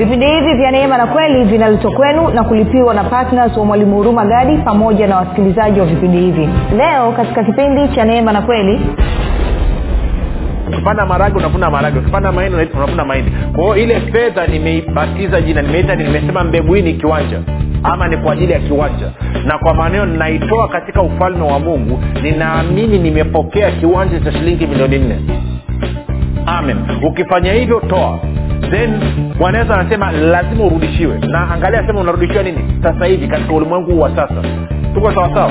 vipindi hivi vya neema na kweli vinaletwa kwenu na kulipiwa na ptns wa mwalimu huruma gadi pamoja na wasikilizaji wa vipindi hivi. Leo katika kipindi cha neema na kweli ukipanda marage unavuna marage ukipanda mahindi unavuna mahindi. Kwa ile fedha nimeibatiza jina nimeita nimesema mbegu hii ni kiwanja ama ni kwa ajili ya kiwanja. Na kwa maneno ninaitoa katika ufalme wa mungu ninaamini nimepokea kiwanja cha shilingi milioni nne. Amen. Ukifanya hivyo toa then bwana yesu anasema lazima urudishiwe. Na angalia sema unarudishiwa nini? Sasa hivi katika ulimwengu huu wa sasa. Tuko sawasawa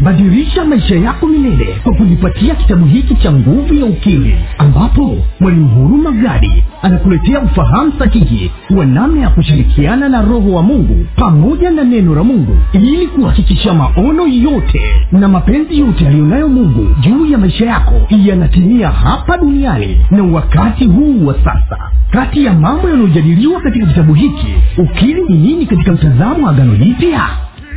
badilisha maisha yako milele kwa kujipatia kitabu hiki cha nguvu ya ukimwi ambapo mwalimu huruma gadi anakuletea ufahamu sahihi wa namna ya kushirikiana na roho wa mungu pamoja na neno la mungu ili kuhakikisha maono yote na mapenzi yote yaliyonayo mungu juu ya maisha yako yanatimia hapa duniani na wakati huu wa sasa. Kati ya mambo yanayojadiliwa katika kitabu hiki ukili ni nini katika mtazamo wa agano jipya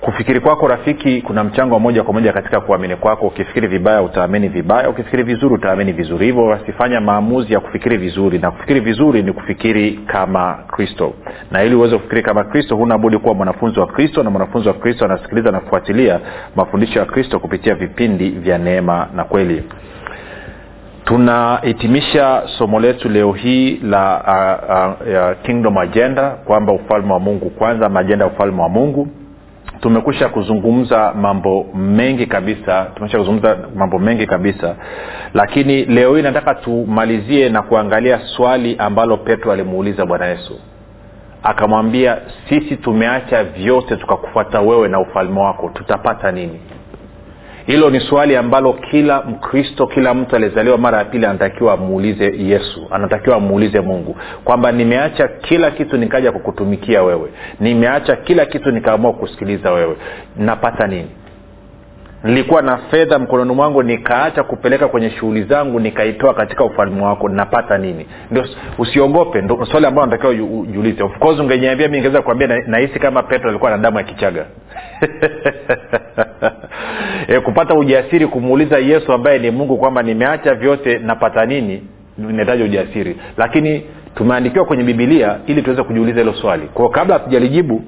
kufikiri kwako rafiki kuna mchango wa moja kwa moja katika kuamini kwako. Ukifikiri vibaya utaamini vibaya. Ukifikiri vizuri utaamini vizuri. Hivyo wasifanya maamuzi ya kufikiri vizuri na kufikiri vizuri ni kufikiri kama kristo. Na ili uweze kufikiri kama kristo huna kuwa mwanafunzi wa kristo na mwanafunzi wa kristo anasikiliza na kufuatilia mafundisho ya kristo kupitia vipindi vya neema na kweli. Tunahitimisha somo letu leo hii la uh, uh, uh, kingdom agenda kwamba ufalme wa mungu kwanza ama ajenda ya ufalme wa mungu tumekwisha kuzungumza mambo mengi kabisa tumesha kuzungumza mambo mengi kabisa. Lakini leo hii nataka tumalizie na kuangalia swali ambalo petro alimuuliza bwana yesu. Akamwambia sisi tumeacha vyote tukakufuata wewe na ufalme wako tutapata nini hilo ni swali ambalo kila mkristo kila mtu aliyezaliwa mara ya pili anatakiwa amuulize yesu anatakiwa amuulize mungu kwamba nimeacha kila kitu nikaja kukutumikia wewe nimeacha kila kitu nikaamua kusikiliza wewe napata nini nilikuwa na fedha mkononi mwangu nikaacha kupeleka kwenye shughuli zangu nikaitoa katika ufalme wako. Napata nini? Ndio usiogope. Ndo swali ambayo natakiwa ujiulize. Of course ungenyeambia mi ngeweza kuambia nahisi kama petro alikuwa na damu ya kichaga. E, kupata ujasiri kumuuliza yesu ambaye ni mungu kwamba nimeacha vyote napata nini? Inahitaji ujasiri. Lakini tumeandikiwa kwenye bibilia ili tuweze kujiuliza hilo swali. Kwao kabla hatujalijibu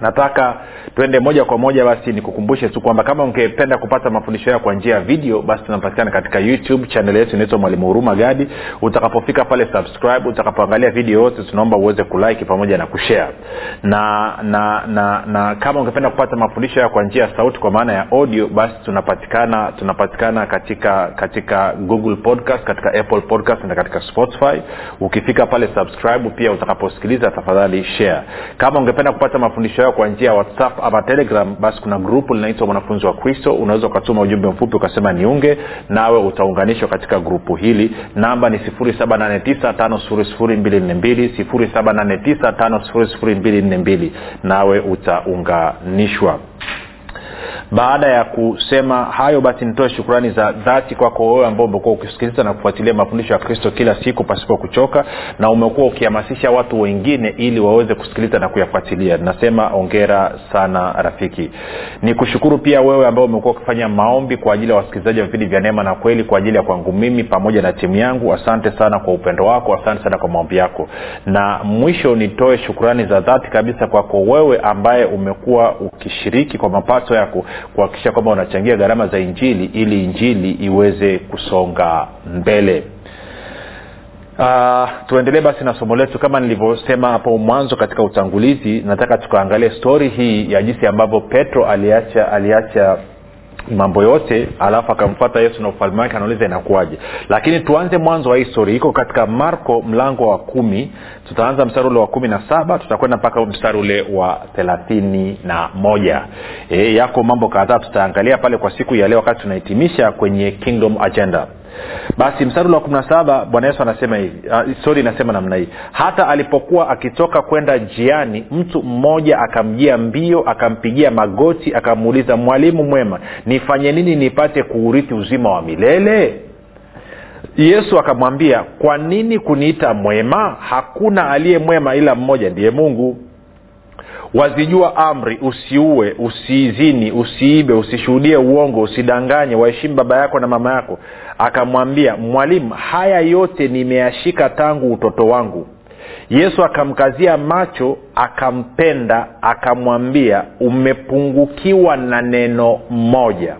nataka twende moja kwa moja basi nikukumbushe tu kwamba kama ungependa kupata mafundisho hayo kwa njia ya video basi tunapatikana katika youtube chanel yetu inaitwa mwalimu huruma gadi. Utakapofika pale subscribe utakapoangalia video yote tunaomba uweze kulike pamoja na kushare. Na na na na kama ungependa kupata mafundisho hayo kwa njia ya sauti kwa maana ya audio basi tunapatikana tunapatikana katika katika google podcast katika apple podcast na katika spotify. Ukifika pale subscribe pia utakaposikiliza tafadhali share. Kama ungependa kupata mafundisho hayo kwa njia ya whatsapp ama telegram basi kuna grupu linaitwa mwanafunzi wa kristo. Unaweza ukatuma ujumbe mfupi ukasema niunge nawe utaunganishwa katika grupu hili. Namba ni 7895242 7895242 nawe utaunganishwa baada ya kusema hayo basi nitoe shukrani za dhati kwako wewe ambao umekuwa ukisikiliza na kufuatilia mafundisho ya kristo kila siku pasipo kuchoka na umekuwa ukihamasisha watu wengine ili waweze kusikiliza na kuyafuatilia. Nasema ongera sana rafiki. Nikushukuru pia wewe ambao umekuwa ukifanya maombi kwa ajili ya wasikilizaji wa vipindi vya neema na kweli kwa ajili ya kwangu mimi pamoja na timu yangu. Asante sana kwa upendo wako asante sana kwa maombi yako. Na mwisho nitoe shukrani za dhati kabisa kwako wewe ambaye umekuwa ukishiriki kwa mapato yako kuhakikisha kwamba unachangia gharama za injili ili injili iweze kusonga mbele. Uh, tuendelee basi na somo letu. Kama nilivyosema hapo mwanzo katika utangulizi nataka tukaangalie stori hii ya jinsi ambavyo petro aliacha aliacha mambo yote alafu akamfuata yesu na ufalme wake anauliza inakuwaje. Lakini tuanze mwanzo wa histori iko katika marko mlango wa kumi. Tutaanza mstari ule wa kumi na saba tutakwenda mpaka mstari ule wa thelathini na moja. E, yako mambo kadhaa tutaangalia pale kwa siku ya leo wakati tunahitimisha kwenye kingdom agenda basi mstari wa kumi na saba bwana yesu anasema hivi uh, stori inasema namna hii. Hata alipokuwa akitoka kwenda njiani mtu mmoja akamjia mbio akampigia magoti akamuuliza mwalimu mwema nifanye nini nipate kuurithi uzima wa milele? Yesu akamwambia kwa nini kuniita mwema? Hakuna aliye mwema ila mmoja ndiye mungu wazijua amri usiue usiizini usiibe usishuhudie uongo usidanganye waheshimu baba yako na mama yako. Akamwambia mwalimu haya yote nimeyashika tangu utoto wangu. Yesu akamkazia macho akampenda akamwambia umepungukiwa na neno moja.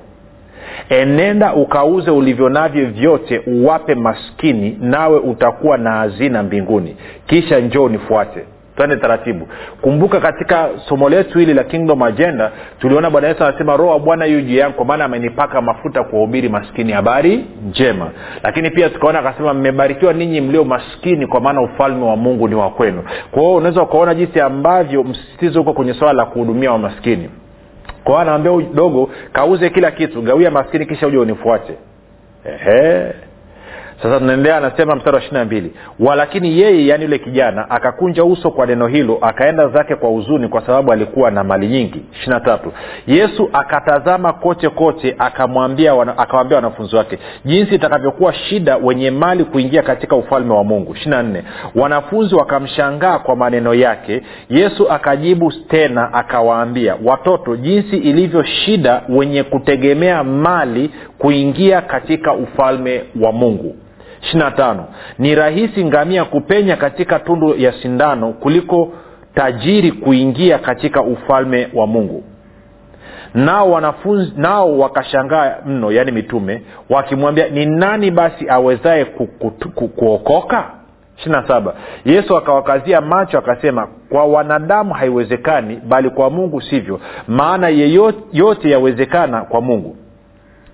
Enenda ukauze ulivyo navyo vyote uwape maskini nawe utakuwa na hazina mbinguni. Kisha njoo nifuate twende taratibu. Kumbuka katika somo letu hili la kingdom agenda tuliona bwana yesu anasema roho wa bwana yu yangu kwa maana amenipaka mafuta kuwahubiri maskini habari njema. Lakini pia tukaona akasema mmebarikiwa ninyi mlio maskini kwa maana ufalme wa mungu ni wa kwenu. Kwa hiyo unaweza ukaona jinsi ambavyo msisitizo huko kwenye swala la kuhudumia wamaskini kwa hiyo anawambia dogo kauze kila kitu gawia maskini kisha uje unifuate. Ehe sasa tunaendelea anasema mstari wa ishirina mbili. Walakini yeye yaani yule kijana akakunja uso kwa neno hilo akaenda zake kwa huzuni kwa sababu alikuwa na mali nyingi. Ishirina tatu. Yesu akatazama kote kote akamwambia wana, akawambia wanafunzi wake jinsi itakavyokuwa shida wenye mali kuingia katika ufalme wa mungu. Ishirina nne. Wanafunzi wakamshangaa kwa maneno yake. Yesu akajibu tena akawaambia watoto jinsi ilivyo shida wenye kutegemea mali kuingia katika ufalme wa mungu ishirina tano. Ni rahisi ngamia kupenya katika tundu ya sindano kuliko tajiri kuingia katika ufalme wa mungu. Nao wanafunzi nao wakashangaa mno yaani mitume wakimwambia ni nani basi awezaye ku, ku, ku, kuokoka? ishirina yesu akawakazia macho akasema kwa wanadamu haiwezekani bali kwa mungu sivyo maana yeyote yawezekana kwa mungu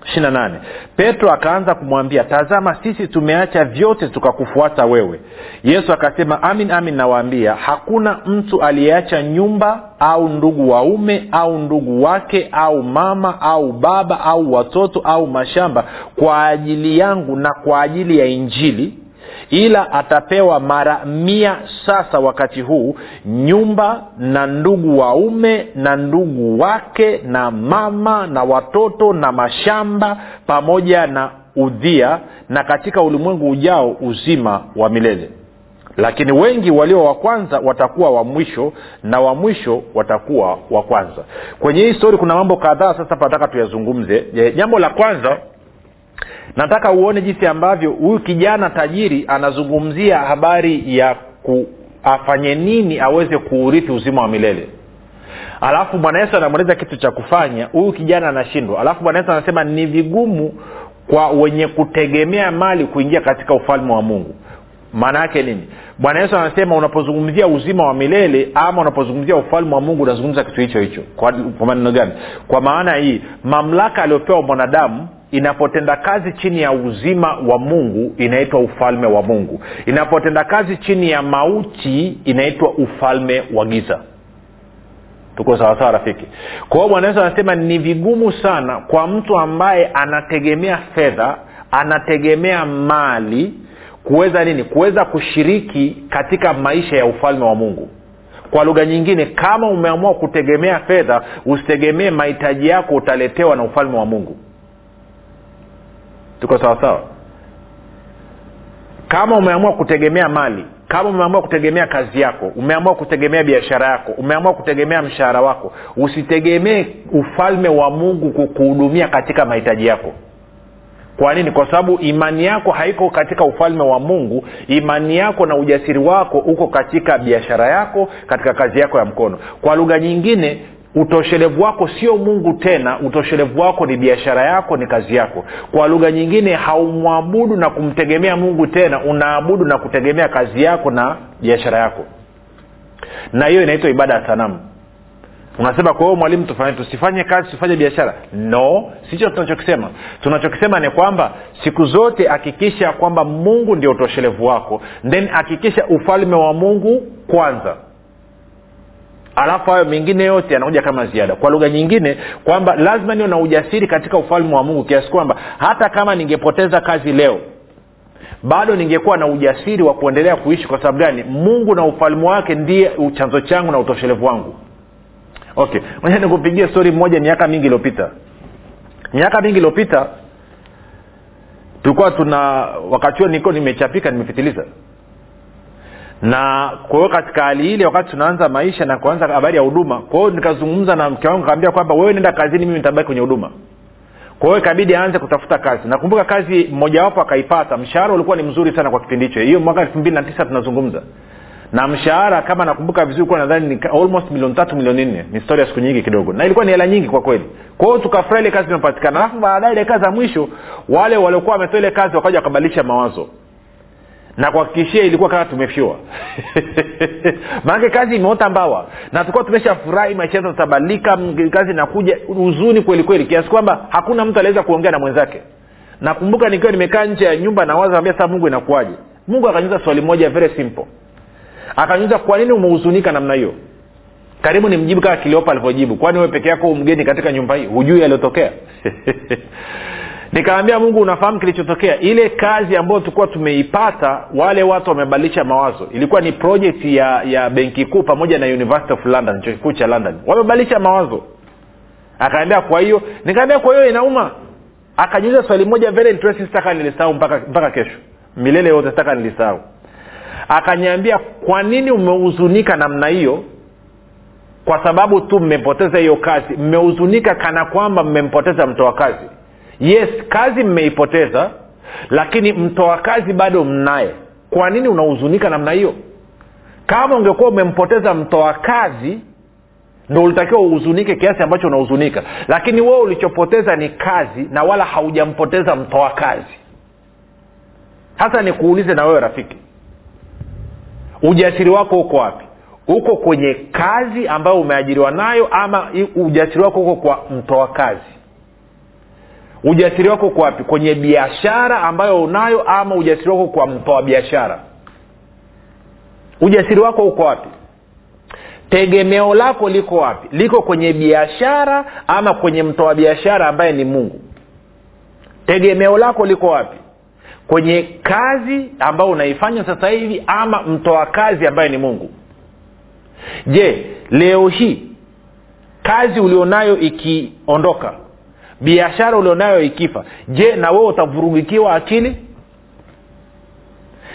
ishirina petro akaanza kumwambia tazama sisi tumeacha vyote tukakufuata wewe. Yesu akasema amin amin nawaambia hakuna mtu aliyeacha nyumba au ndugu waume au ndugu wake au mama au baba au watoto au mashamba kwa ajili yangu na kwa ajili ya injili ila atapewa mara mia sasa wakati huu nyumba na ndugu waume na ndugu wake na mama na watoto na mashamba pamoja na udhia na katika ulimwengu ujao uzima wa milele. Lakini wengi walio wa kwanza watakuwa wa mwisho na wa mwisho watakuwa wa kwanza. Kwenye hii stori kuna mambo kadhaa sasa pataka tuyazungumze. Jambo la kwanza nataka uone jinsi ambavyo huyu kijana tajiri anazungumzia habari ya ku afanye nini aweze kuurithi uzima wa milele. Alafu bwana yesu anamweleza kitu cha kufanya huyu kijana anashindwa. Alafu bwana yesu anasema ni vigumu kwa wenye kutegemea mali kuingia katika ufalme wa mungu. Maana yake nini? Bwana yesu anasema unapozungumzia uzima wa milele ama unapozungumzia ufalme wa mungu unazungumza kitu hicho hicho. Kwa, kwa maneno gani? Kwa maana hii mamlaka aliyopewa mwanadamu inapotenda kazi chini ya uzima wa mungu inaitwa ufalme wa mungu. Inapotenda kazi chini ya mauti inaitwa ufalme wa giza. Tuko sawasawa rafiki? Kwa hiyo bwana yesu anasema ni vigumu sana kwa mtu ambaye anategemea fedha anategemea mali kuweza nini? Kuweza kushiriki katika maisha ya ufalme wa mungu. Kwa lugha nyingine kama umeamua kutegemea fedha usitegemee mahitaji yako utaletewa na ufalme wa mungu tuko sawasawa kama umeamua kutegemea mali kama umeamua kutegemea kazi yako umeamua kutegemea biashara yako umeamua kutegemea mshahara wako usitegemee ufalme wa mungu kukuhudumia katika mahitaji yako. Kwa nini? Kwa sababu imani yako haiko katika ufalme wa mungu imani yako na ujasiri wako uko katika biashara yako katika kazi yako ya mkono. Kwa lugha nyingine utoshelevu wako sio mungu tena utoshelevu wako ni biashara yako ni kazi yako. Kwa lugha nyingine haumwabudu na kumtegemea mungu tena unaabudu na kutegemea kazi yako na biashara yako. Na hiyo inaitwa ibada ya sanamu. Unasema kwa hiyo mwalimu tufanye tusifanye kazi tusifanye biashara. No sicho tunachokisema. Tunachokisema ni kwamba siku zote hakikisha kwamba mungu ndio utoshelevu wako. Then hakikisha ufalme wa mungu kwanza alafu hayo mengine yote yanakuja kama ziada. Kwa lugha nyingine kwamba lazima niwe na ujasiri katika ufalme wa mungu kiasi kwamba hata kama ningepoteza kazi leo bado ningekuwa na ujasiri wa kuendelea kuishi. Kwa sababu gani? Mungu na ufalme wake ndiye chanzo changu na utoshelevu wangu. Okay. Nikupigie stori moja miaka mingi iliyopita. Miaka mingi iliyopita tulikuwa tuna wakati huo niko nimechapika nimepitiliza na kwa katika hali ile wakati tunaanza maisha na kuanza habari ya huduma kwa nikazungumza na mke wangu kaambia kwamba wewe nenda kazini mimi nitabaki kwenye huduma. Kwa ikabidi aanze kutafuta kazi. Nakumbuka kazi mmojawapo akaipata mshahara ulikuwa ni mzuri sana kwa kipindi hicho. Hiyo mwaka elfu mbili na tisa tunazungumza. Na mshahara kama nakumbuka vizuri kuwa nadhani ni almost milioni tatu milioni nne. Ni stori ya siku nyingi kidogo. Na ilikuwa ni hela nyingi kwa kweli. Kwa hiyo tukafurahi ile kazi imepatikana alafu baadaye kazi ya mwisho wale waliokuwa wametoa ile kazi wakaja wakabadilisha mawazo na kuhakikishia ilikuwa kama tumefyua. Maanake kazi imeota mbawa. Na tulikuwa tumeshafurahi maisha yetu tatabadilika kazi inakuja huzuni kweli kweli kiasi kwamba hakuna mtu aliweza kuongea na mwenzake. Nakumbuka nikiwa nimekaa nje ya nyumba na waza ambia saa mungu inakuwaje? Mungu akanyuza swali moja very simple. Akanyuza kwa nini umehuzunika namna hiyo? Karibu ni mjibu kama kiliopa alivyojibu kwani wewe peke yako mgeni katika nyumba hii? Hujui yaliyotokea nikaambia mungu unafahamu kilichotokea? Ile kazi ambayo tulikuwa tumeipata wale watu wamebadilisha mawazo. Ilikuwa ni project ya ya benki kuu pamoja na university of london chuo kikuu cha london. Wamebadilisha mawazo. Akaambia kwa hiyo nikaambia kwa hiyo inauma. Akajiuliza swali moja very interesting sitaka nilisahau mpaka, mpaka kesho. Milele yote sitaka nilisahau. Akaniambia kwa nini umehuzunika namna hiyo? Kwa sababu tu mmepoteza hiyo kazi. Mmehuzunika kana kwamba mmempoteza mtoa kazi yes kazi mmeipoteza lakini mtoa kazi bado mnaye. Kwa nini unahuzunika namna hiyo? Kama ungekuwa umempoteza mtoa kazi ndo ulitakiwa uhuzunike kiasi ambacho unahuzunika. Lakini wewe ulichopoteza ni kazi na wala haujampoteza mtoa kazi. Hasa nikuulize na wewe rafiki ujasiri wako uko wapi? Uko kwenye kazi ambayo umeajiriwa nayo ama ujasiri wako uko kwa mtoa kazi ujasiri wako uko wapi? Kwenye biashara ambayo unayo ama ujasiri wako kwa mtoa biashara? Ujasiri wako uko wapi? Tegemeo lako liko wapi? Liko kwenye biashara ama kwenye mtoa biashara ambaye ni mungu? Tegemeo lako liko wapi? Kwenye kazi ambayo unaifanya sasa hivi ama mtoa kazi ambaye ni mungu? Je leo hii kazi ulionayo ikiondoka biashara ulionayo ikifa. Je na wewe utavurugikiwa akili?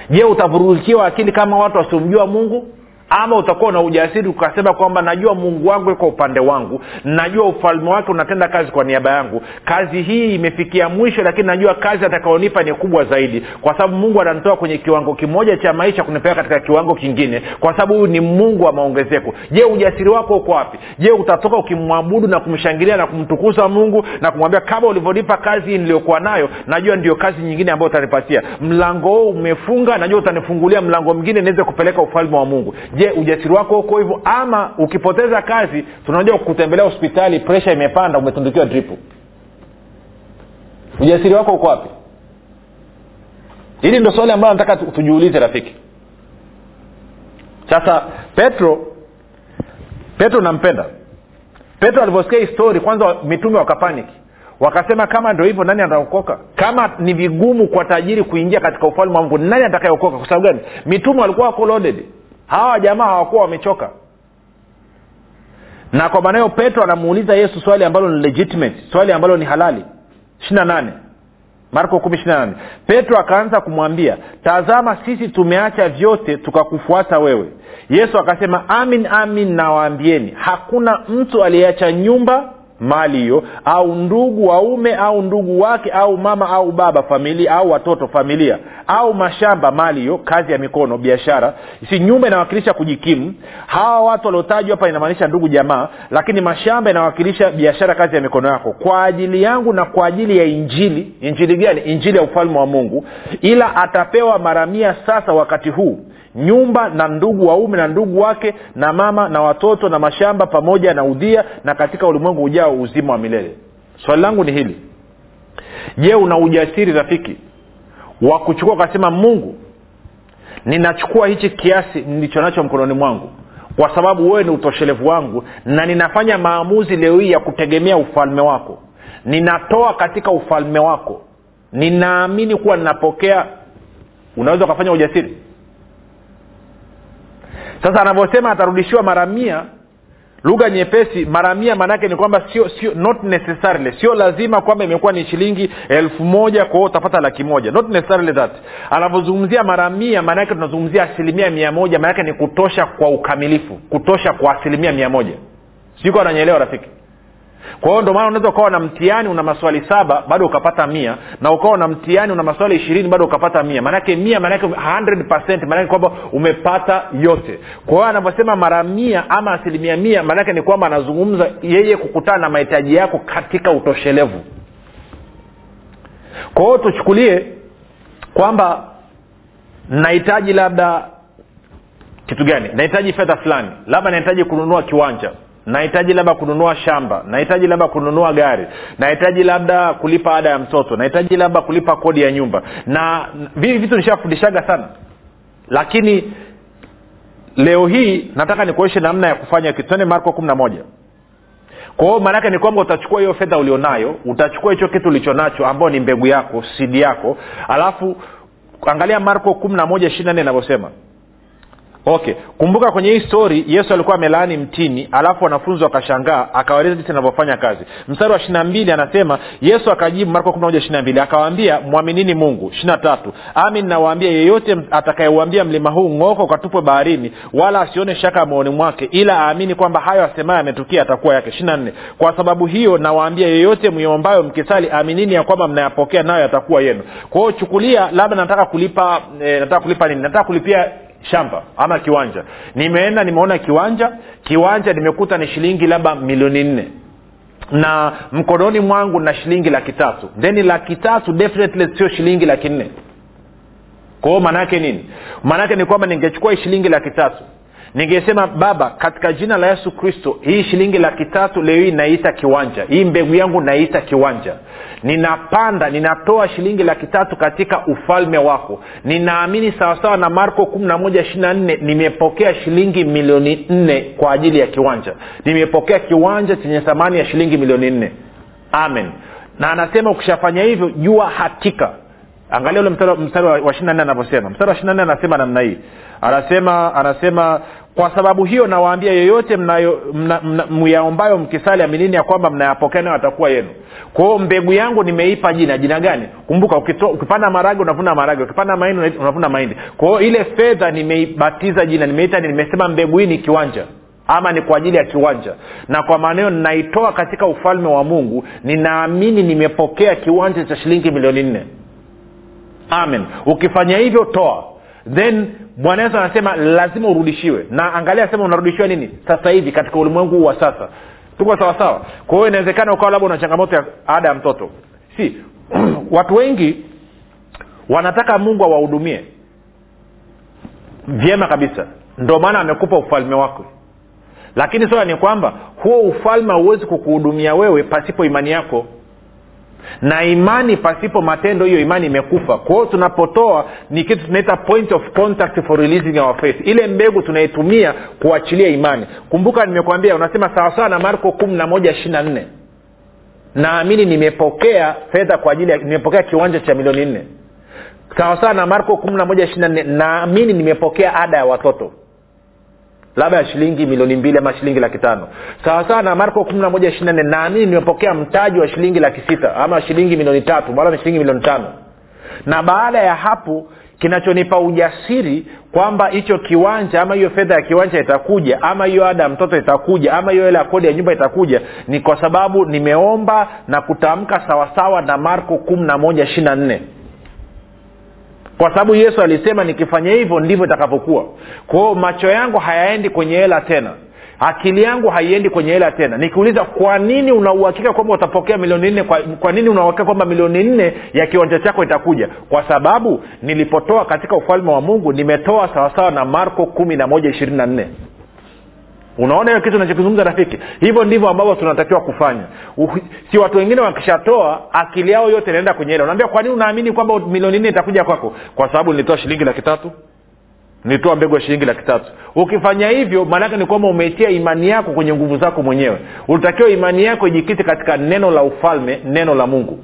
Je utavurugikiwa akili kama watu wasiomjua mungu ama utakuwa na ujasiri ukasema kwamba najua mungu wangu iko upande wangu najua ufalme wake unatenda kazi kwa niaba yangu. Kazi hii imefikia mwisho lakini najua kazi atakaonipa ni kubwa zaidi. Kwa sababu mungu ananitoa kwenye kiwango kimoja cha maisha kunipeleka katika kiwango kingine. Kwa sababu huyu ni mungu wa maongezeko. Je ujasiri wako uko wapi? Je utatoka ukimwabudu na kumshangilia na kumtukuza mungu na kumwambia kama ulivyonipa kazi niliyokuwa nayo najua ndio kazi nyingine ambayo utanipatia. Mlango huu umefunga najua utanifungulia mlango mwingine niweze kupeleka ufalme wa mungu je ujasiri wako uko hivyo? Ama ukipoteza kazi tunajua kutembelea hospitali presha imepanda umetundukiwa dripu. Ujasiri wako uko wapi? Hili ndo swali ambalo nataka tujiulize rafiki. Sasa petro petro nampenda. Petro alivyosikia hii story kwanza mitume wakapaniki wakasema kama ndo hivyo nani ataokoka? Kama ni vigumu kwa tajiri kuingia katika ufalme wa mungu nani atakayeokoka? Kwa sababu gani? Mitume walikuwa wako loaded hawa jamaa hawakuwa wamechoka. Na kwa maana hiyo petro anamuuliza yesu swali ambalo ni legitimate swali ambalo ni halali. Ishiri nane. Marko kumi ishiri nane. Petro akaanza kumwambia tazama sisi tumeacha vyote tukakufuata wewe. Yesu akasema amin amin nawaambieni hakuna mtu aliyeacha nyumba mali hiyo au ndugu waume au ndugu wake au mama au baba familia au watoto familia au mashamba mali hiyo kazi ya mikono biashara si nyumba inawakilisha kujikimu. Hawa watu waliotajwa hapa inamaanisha ndugu jamaa lakini mashamba inawakilisha biashara kazi ya mikono yako. Kwa ajili yangu na kwa ajili ya injili injili gani? Injili ya ufalme wa mungu. Ila atapewa mara mia sasa wakati huu nyumba na ndugu waume na ndugu wake na mama na watoto na mashamba pamoja na udhia na katika ulimwengu ujao uzima wa milele. Swali langu ni hili. Je una ujasiri rafiki wa kuchukua ukasema mungu ninachukua hichi kiasi nilicho nacho mkononi mwangu kwa sababu wewe ni utoshelevu wangu na ninafanya maamuzi leo hii ya kutegemea ufalme wako. Ninatoa katika ufalme wako. Ninaamini kuwa ninapokea. Unaweza ukafanya ujasiri sasa anavyosema atarudishiwa mara mia lugha nyepesi mara mia maanaake ni kwamba sio sio not necessarily. Sio lazima kwamba imekuwa ni shilingi elfu moja kwao utapata laki moja. Not necessarily that. Anavyozungumzia mara mia maanaake tunazungumzia asilimia mia moja maanake ni kutosha kwa ukamilifu. Kutosha kwa asilimia mia moja. Siko ananyeelewa rafiki kwa hiyo ndio maana unaweza ukawa na mtihani una maswali saba bado ukapata mia. Na ukawa na mtihani una maswali ishirini bado ukapata mia. Maanake mia maanake 100 maanake kwamba umepata yote. Kwa hiyo anavyosema mara mia ama asilimia mia maanake ni kwamba anazungumza yeye kukutana na mahitaji yako katika utoshelevu. Kwa hiyo tuchukulie kwamba nahitaji labda kitu gani? Nahitaji fedha fulani. Labda nahitaji kununua kiwanja nahitaji labda kununua shamba nahitaji labda kununua gari nahitaji labda kulipa ada ya mtoto nahitaji labda kulipa kodi ya nyumba. Na hivi vitu nishafundishaga sana. Lakini leo hii nataka nikuonyeshe namna ya kufanya kitu. Tende marko kumi na moja. Kwa hiyo maanaake ni kwamba utachukua hiyo fedha ulionayo utachukua hicho kitu ulichonacho ambao ni mbegu yako sidi yako. Alafu angalia marko kumi na moja ishiri nne inavyosema okay kumbuka kwenye hii stori yesu alikuwa amelaani mtini alafu wanafunzi wakashangaa akawaeleza jinsi anavyofanya kazi. Mstari wa ishirina mbili anasema yesu akajibu marko ishirina mbili akawaambia mwaminini mungu. Ishirina tatu amin nawaambia yeyote atakayeuambia mlima huu ng'oko ukatupwe baharini wala asione shaka moyoni mwake ila aamini kwamba hayo asemayo ametukia atakuwa yake. Ishirina nne kwa sababu hiyo nawaambia yeyote myombayo mkisali aminini ya kwamba mnayapokea nayo yatakuwa yenu. Kwa chukulia labda nataka kulipa eh, nataka kulipa nini? Nataka kulipia shamba ama kiwanja. Nimeenda nimeona kiwanja. Kiwanja nimekuta ni shilingi labda milioni nne. Na mkononi mwangu na shilingi laki tatu. Theni laki tatu definitely sio shilingi laki nne. Kwao maanaake nini? Maanaake ni kwamba ningechukua shilingi laki tatu ningesema baba katika jina la yesu kristo hii shilingi laki tatu leo hii naita kiwanja. Hii mbegu yangu naita kiwanja. Ninapanda ninatoa shilingi laki tatu katika ufalme wako. Ninaamini sawasawa na marko kumi na moja nimepokea shilingi milioni nne kwa ajili ya kiwanja. Nimepokea kiwanja chenye thamani ya shilingi milioni nne. Amen. Na anasema ukishafanya hivyo jua hakika angalia ule mstari, mstari wa ishiri anavyosema. Mstari wa ishiri anasema namna hii. Anasema anasema kwa sababu hiyo nawaambia yeyote myaombayo mkisali aminini ya kwamba mnayapokea nayo atakuwa yenu. Kwao mbegu yangu nimeipa jina. Jina gani? Kumbuka ukipanda marage unavuna marage ukipanda mahindi unavuna mahindi. Kwao ile fedha nimeibatiza jina nimeita nimesema mbegu hii ni kiwanja ama ni kwa ajili ya kiwanja. Na kwa maanao ninaitoa katika ufalme wa mungu ninaamini nimepokea kiwanja cha shilingi milioni nne amen. Ukifanya hivyo toa. Then bwana yesu anasema lazima urudishiwe. Na angalia sema unarudishiwa nini? Sasa hivi katika ulimwengu wa sasa. Tuko sawasawa kwa hiyo inawezekana ukawa labda una changamoto ya ada ya mtoto. Si watu wengi wanataka mungu awahudumie. Vyema kabisa. Ndio maana amekupa ufalme wako. Lakini swala ni kwamba huo ufalme hauwezi kukuhudumia wewe pasipo imani yako na imani pasipo matendo hiyo imani imekufa. Kwao tunapotoa ni kitu tunaita point of contact for releasing our faith. Ile mbegu tunaitumia kuachilia imani. Kumbuka nimekwambia unasema sawasawa na marko kumi na moja ishiri na nne. Naamini nimepokea fedha kwa ajili ya nimepokea kiwanja cha milioni nne. Sawasawa na marko kumi na moja ishiri na nne. Naamini nimepokea ada ya watoto labda ya shilingi milioni mbili ama shilingi laki tano. Sawasawa na marko kumi na moja ishiri na nimepokea mtaji wa shilingi laki sita ama shilingi milioni tatu? Bala ni shilingi milioni tano. Na baada ya hapo kinachonipa ujasiri kwamba hicho kiwanja ama hiyo fedha ya kiwanja itakuja ama hiyo ada ya mtoto itakuja ama hiyo hela ya kodi ya nyumba itakuja ni kwa sababu nimeomba na kutamka sawasawa na marko kumi na moja ishiri na nne kwa sababu yesu alisema nikifanya hivyo ndivyo itakavyokuwa. Kwao macho yangu hayaendi kwenye hela tena. Akili yangu haiendi kwenye hela tena. Nikiuliza kwa nini unauhakika kwamba utapokea milioni nne kwa, kwa nini unauhakika kwamba milioni nne ya kiwanja chako itakuja? Kwa sababu nilipotoa katika ufalme wa mungu nimetoa sawasawa na marko kumi na moja ishirini na nne unaona hiyo kitu unachokizungumza rafiki? Hivyo ndivyo ambavyo tunatakiwa kufanya. Uh, si watu wengine wakishatoa akili yao yote inaenda kwenye hela unaambia kwa nini unaamini kwamba milioni nne itakuja kwako? Kwa sababu nilitoa shilingi laki tatu. Nilitoa mbegu ya shilingi laki tatu. Ukifanya hivyo maanake ni kwamba umeitia imani yako kwenye nguvu zako mwenyewe. Ulitakiwa imani yako ijikite katika neno la ufalme neno la mungu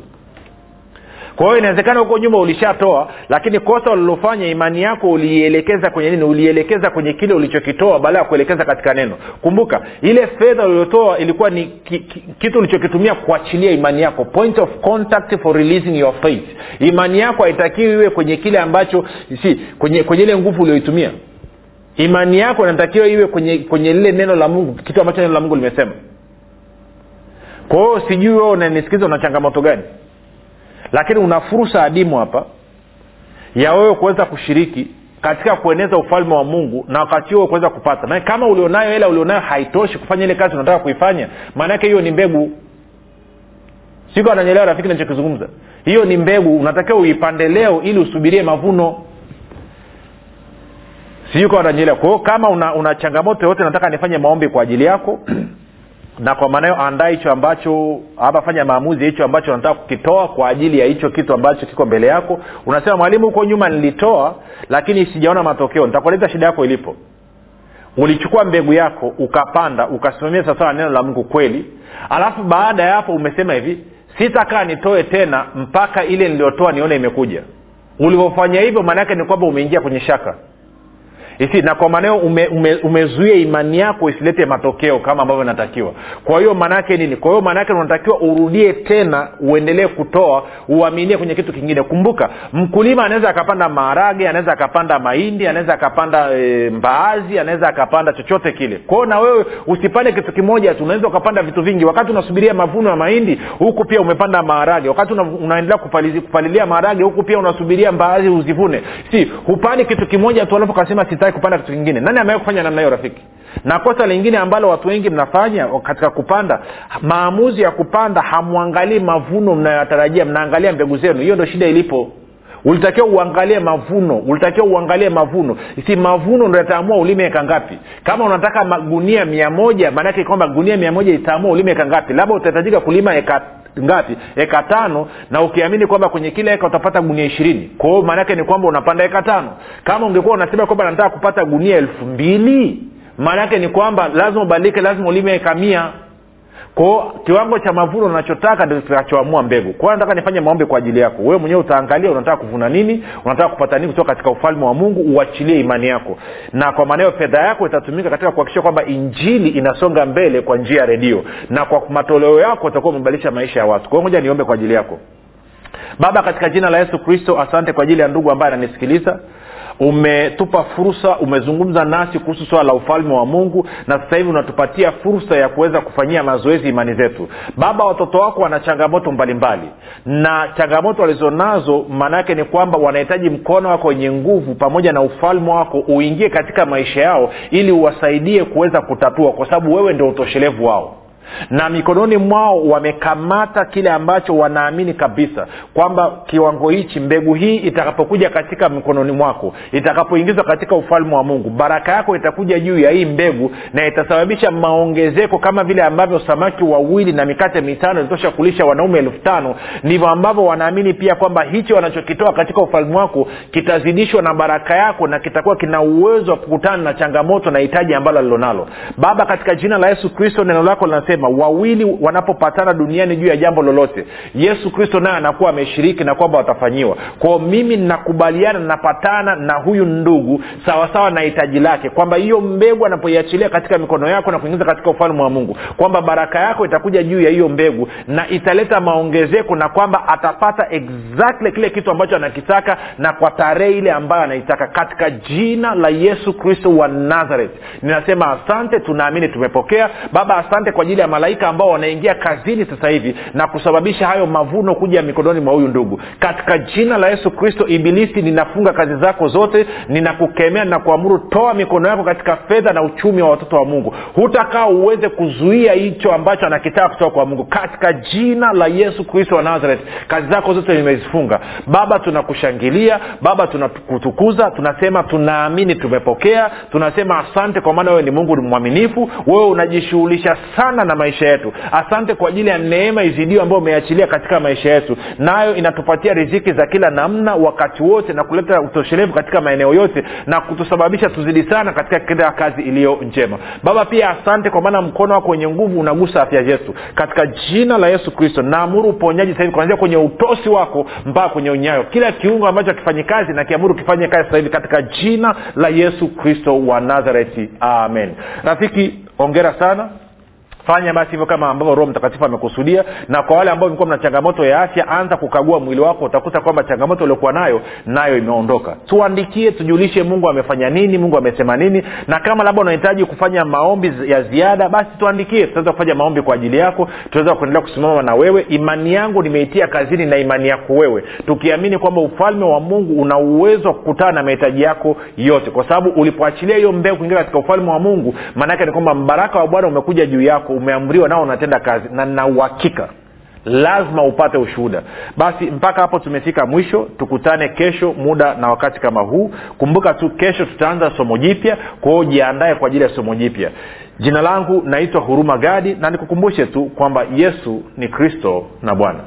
kwa hiyo inawezekana huko nyuma ulishatoa lakini kosa ulilofanya imani yako uliielekeza kwenye nini? Ulielekeza kwenye kile ulichokitoa baada ya kuelekeza katika neno. Kumbuka ile fedha uliotoa ilikuwa ni ki, ki, kitu ulichokitumia kuachilia imani yako. Point of contact for releasing your faith. Imani yako haitakiwi iwe kwenye kile ambacho si kwenye kwenye ile nguvu ulioitumia imani yako inatakiwa iwe kwenye kwenye lile neno la mungu kitu ambacho neno la mungu limesema. Kwa hiyo sijui wewe unanisikiza una changamoto gani lakini una fursa adimu hapa ya wewe kuweza kushiriki katika kueneza ufalme wa mungu na wakati huo kuweza kupata. Maana kama ulionayo hela ulionayo haitoshi kufanya ile kazi unataka kuifanya maanaake hiyo ni mbegu. Siko ananyelewa rafiki nachokizungumza hiyo ni mbegu. Unatakiwa uipande leo ili usubirie mavuno. Siuko ananyelewa kwa hiyo kama una, una changamoto yoyote nataka nifanye maombi kwa ajili yako na kwa maana hiyo andaa hicho ambacho ama fanya maamuzi hicho ambacho unataka kukitoa kwa ajili ya hicho kitu ambacho kiko mbele yako. Unasema mwalimu huko nyuma nilitoa lakini sijaona matokeo. Nitakueleza shida yako ilipo. Ulichukua mbegu yako ukapanda ukasimamia sawasawa neno la mungu kweli. Alafu baada ya hapo umesema hivi sitakaa nitoe tena mpaka ile niliyotoa nione imekuja. Ulivyofanya hivyo maanaake ni kwamba umeingia kwenye shaka isi na kwa maneo ume, ume, umezuia imani yako isilete matokeo kama ambavyo inatakiwa. Kwa hiyo maanaake nini? Kwa hiyo maanaake unatakiwa urudie tena uendelee kutoa uaminie kwenye kitu kingine. Kumbuka mkulima anaweza akapanda maharage anaweza akapanda mahindi anaweza akapanda e, mbaazi anaweza akapanda chochote kile. Kwao na wewe usipande kitu kimoja tu unaweza ukapanda vitu vingi. Wakati unasubiria mavuno ya mahindi huku pia umepanda maharage. Wakati una, unaendelea kupalilia, maharage huku pia unasubiria mbaazi uzivune. Si hupani kitu kimoja tu alafu kasema sitaki kupanda kitu kingine. Nani amewai kufanya namna hiyo rafiki? Na kosa lingine ambalo watu wengi mnafanya katika kupanda maamuzi ya kupanda hamwangalii mavuno mnayoyatarajia mnaangalia mbegu zenu. Hiyo ndo shida ilipo. Ulitakiwa uangalie mavuno ulitakiwa uangalie mavuno. Si mavuno ndo yataamua ulime ngapi. Kama unataka magunia mia moja maanake kwamba gunia mia moja itaamua ulime eka ngapi. Labda utahitajika kulima eka ngapi? Eka tano na ukiamini kwamba kwenye kila eka utapata gunia ishirini. Kwa hiyo maanaake ni kwamba unapanda eka tano. Kama ungekuwa unasema kwamba nataka kupata gunia elfu mbili maana yake ni kwamba lazima ubadilike lazima ulime eka mia kwao kiwango cha mavuno unachotaka ndio kitakachoamua mbegu. Kwao nataka nifanye maombi kwa ajili yako. Wewe mwenyewe utaangalia unataka kuvuna nini unataka kupata nini kutoka katika ufalme wa mungu uachilie imani yako. Na kwa maneo fedha yako itatumika katika kuhakikisha kwamba injili inasonga mbele kwa njia ya redio. Na kwa matoleo yako utakuwa umebadilisha maisha ya watu. Kwa hiyo moja niombe kwa ajili yako. Baba katika jina la yesu kristo asante kwa ajili ya ndugu ambaye ananisikiliza umetupa fursa umezungumza nasi kuhusu swala la ufalme wa mungu na sasa hivi unatupatia fursa ya kuweza kufanyia mazoezi imani zetu. Baba watoto wako wana changamoto mbalimbali na changamoto walizonazo maana yake ni kwamba wanahitaji mkono wako wenye nguvu pamoja na ufalme wako uingie katika maisha yao ili uwasaidie kuweza kutatua kwa sababu wewe ndio utoshelevu wao na mikononi mwao wamekamata kile ambacho wanaamini kabisa kwamba kiwango hichi mbegu hii itakapokuja katika mikononi mwako itakapoingizwa katika ufalme wa mungu baraka yako itakuja juu ya hii mbegu na itasababisha maongezeko kama vile ambavyo samaki wawili na mikate mitano ilitosha kulisha wanaume elfu tano. Ndivyo ambavyo wanaamini pia kwamba hicho wanachokitoa katika ufalme wako kitazidishwa na baraka yako na kitakuwa kina uwezo wa kukutana na changamoto na hitaji ambalo alilonalo baba katika jina la yesu kristo neno lako linasema anasema wawili wanapopatana duniani juu ya jambo lolote yesu kristo naye anakuwa ameshiriki na kwamba watafanyiwa. Kwao mimi nakubaliana napatana na huyu ndugu sawasawa na hitaji lake kwamba hiyo mbegu anapoiachilia katika mikono yako na kuingiza katika ufalme wa mungu kwamba baraka yako itakuja juu ya hiyo mbegu na italeta maongezeko na kwamba atapata exactly kile kitu ambacho anakitaka na kwa tarehe ile ambayo anaitaka katika jina la yesu kristo wa nazareth. Ninasema asante tunaamini tumepokea. Baba asante kwa ajili ya malaika ambao wanaingia kazini sasa hivi na kusababisha hayo mavuno kuja mikononi mwa huyu ndugu. Katika jina la yesu kristo ibilisi ninafunga kazi zako zote ninakukemea na kuamuru toa mikono yako katika fedha na uchumi wa watoto wa mungu. Hutakaa uweze kuzuia hicho ambacho anakitaka kutoka kwa mungu. Katika jina la yesu kristo wa nazareth kazi zako zote nimezifunga. Baba tunakushangilia. Baba tunakutukuza. Tunasema tunaamini tumepokea. Tunasema asante kwa maana wewe ni mungu ni mwaminifu. Wewe unajishughulisha sana na maisha yetu. Asante kwa ajili ya neema izidio ambayo umeachilia katika maisha yetu. Nayo inatupatia riziki za kila namna wakati wote na kuleta utoshelevu katika maeneo yote na kutusababisha tuzidi sana katika kila kazi iliyo njema. Baba pia asante kwa maana mkono wako wenye nguvu unagusa afya zetu. Katika jina la yesu kristo naamuru uponyaji sahivi kuanzia kwenye utosi wako mpaka kwenye unyayo. Kila kiungo ambacho akifanyi kazi na kiamuru kifanye kazi sasa hivi katika jina la yesu kristo wa nazareti. Amen. Rafiki ongera sana fanya basi hivyo kama ambavyo roho mtakatifu amekusudia na kwa wale ambao mlikuwa mna changamoto ya afya anza kukagua mwili wako utakuta kwamba changamoto uliokuwa nayo nayo imeondoka. Tuandikie tujulishe mungu amefanya nini mungu amesema nini na kama labda unahitaji kufanya maombi ya ziada basi tuandikie. Tutaweza kufanya maombi kwa ajili yako tutaweza kuendelea kusimama na wewe. Imani yangu nimeitia kazini na imani yako wewe. Tukiamini kwamba ufalme wa mungu una uwezo wa kukutana na mahitaji yako yote. Kwa sababu ulipoachilia hiyo mbegu kuingia katika ufalme wa mungu maanaake ni kwamba mbaraka wa bwana umekuja juu yako umeamriwa nao unatenda kazi na na uhakika lazima upate ushuhuda. Basi mpaka hapo tumefika mwisho tukutane kesho muda na wakati kama huu. Kumbuka tu kesho tutaanza somo jipya kwao jiandae kwa ajili ya somo jipya. Jina langu naitwa huruma gadi na nikukumbushe tu kwamba yesu ni kristo na bwana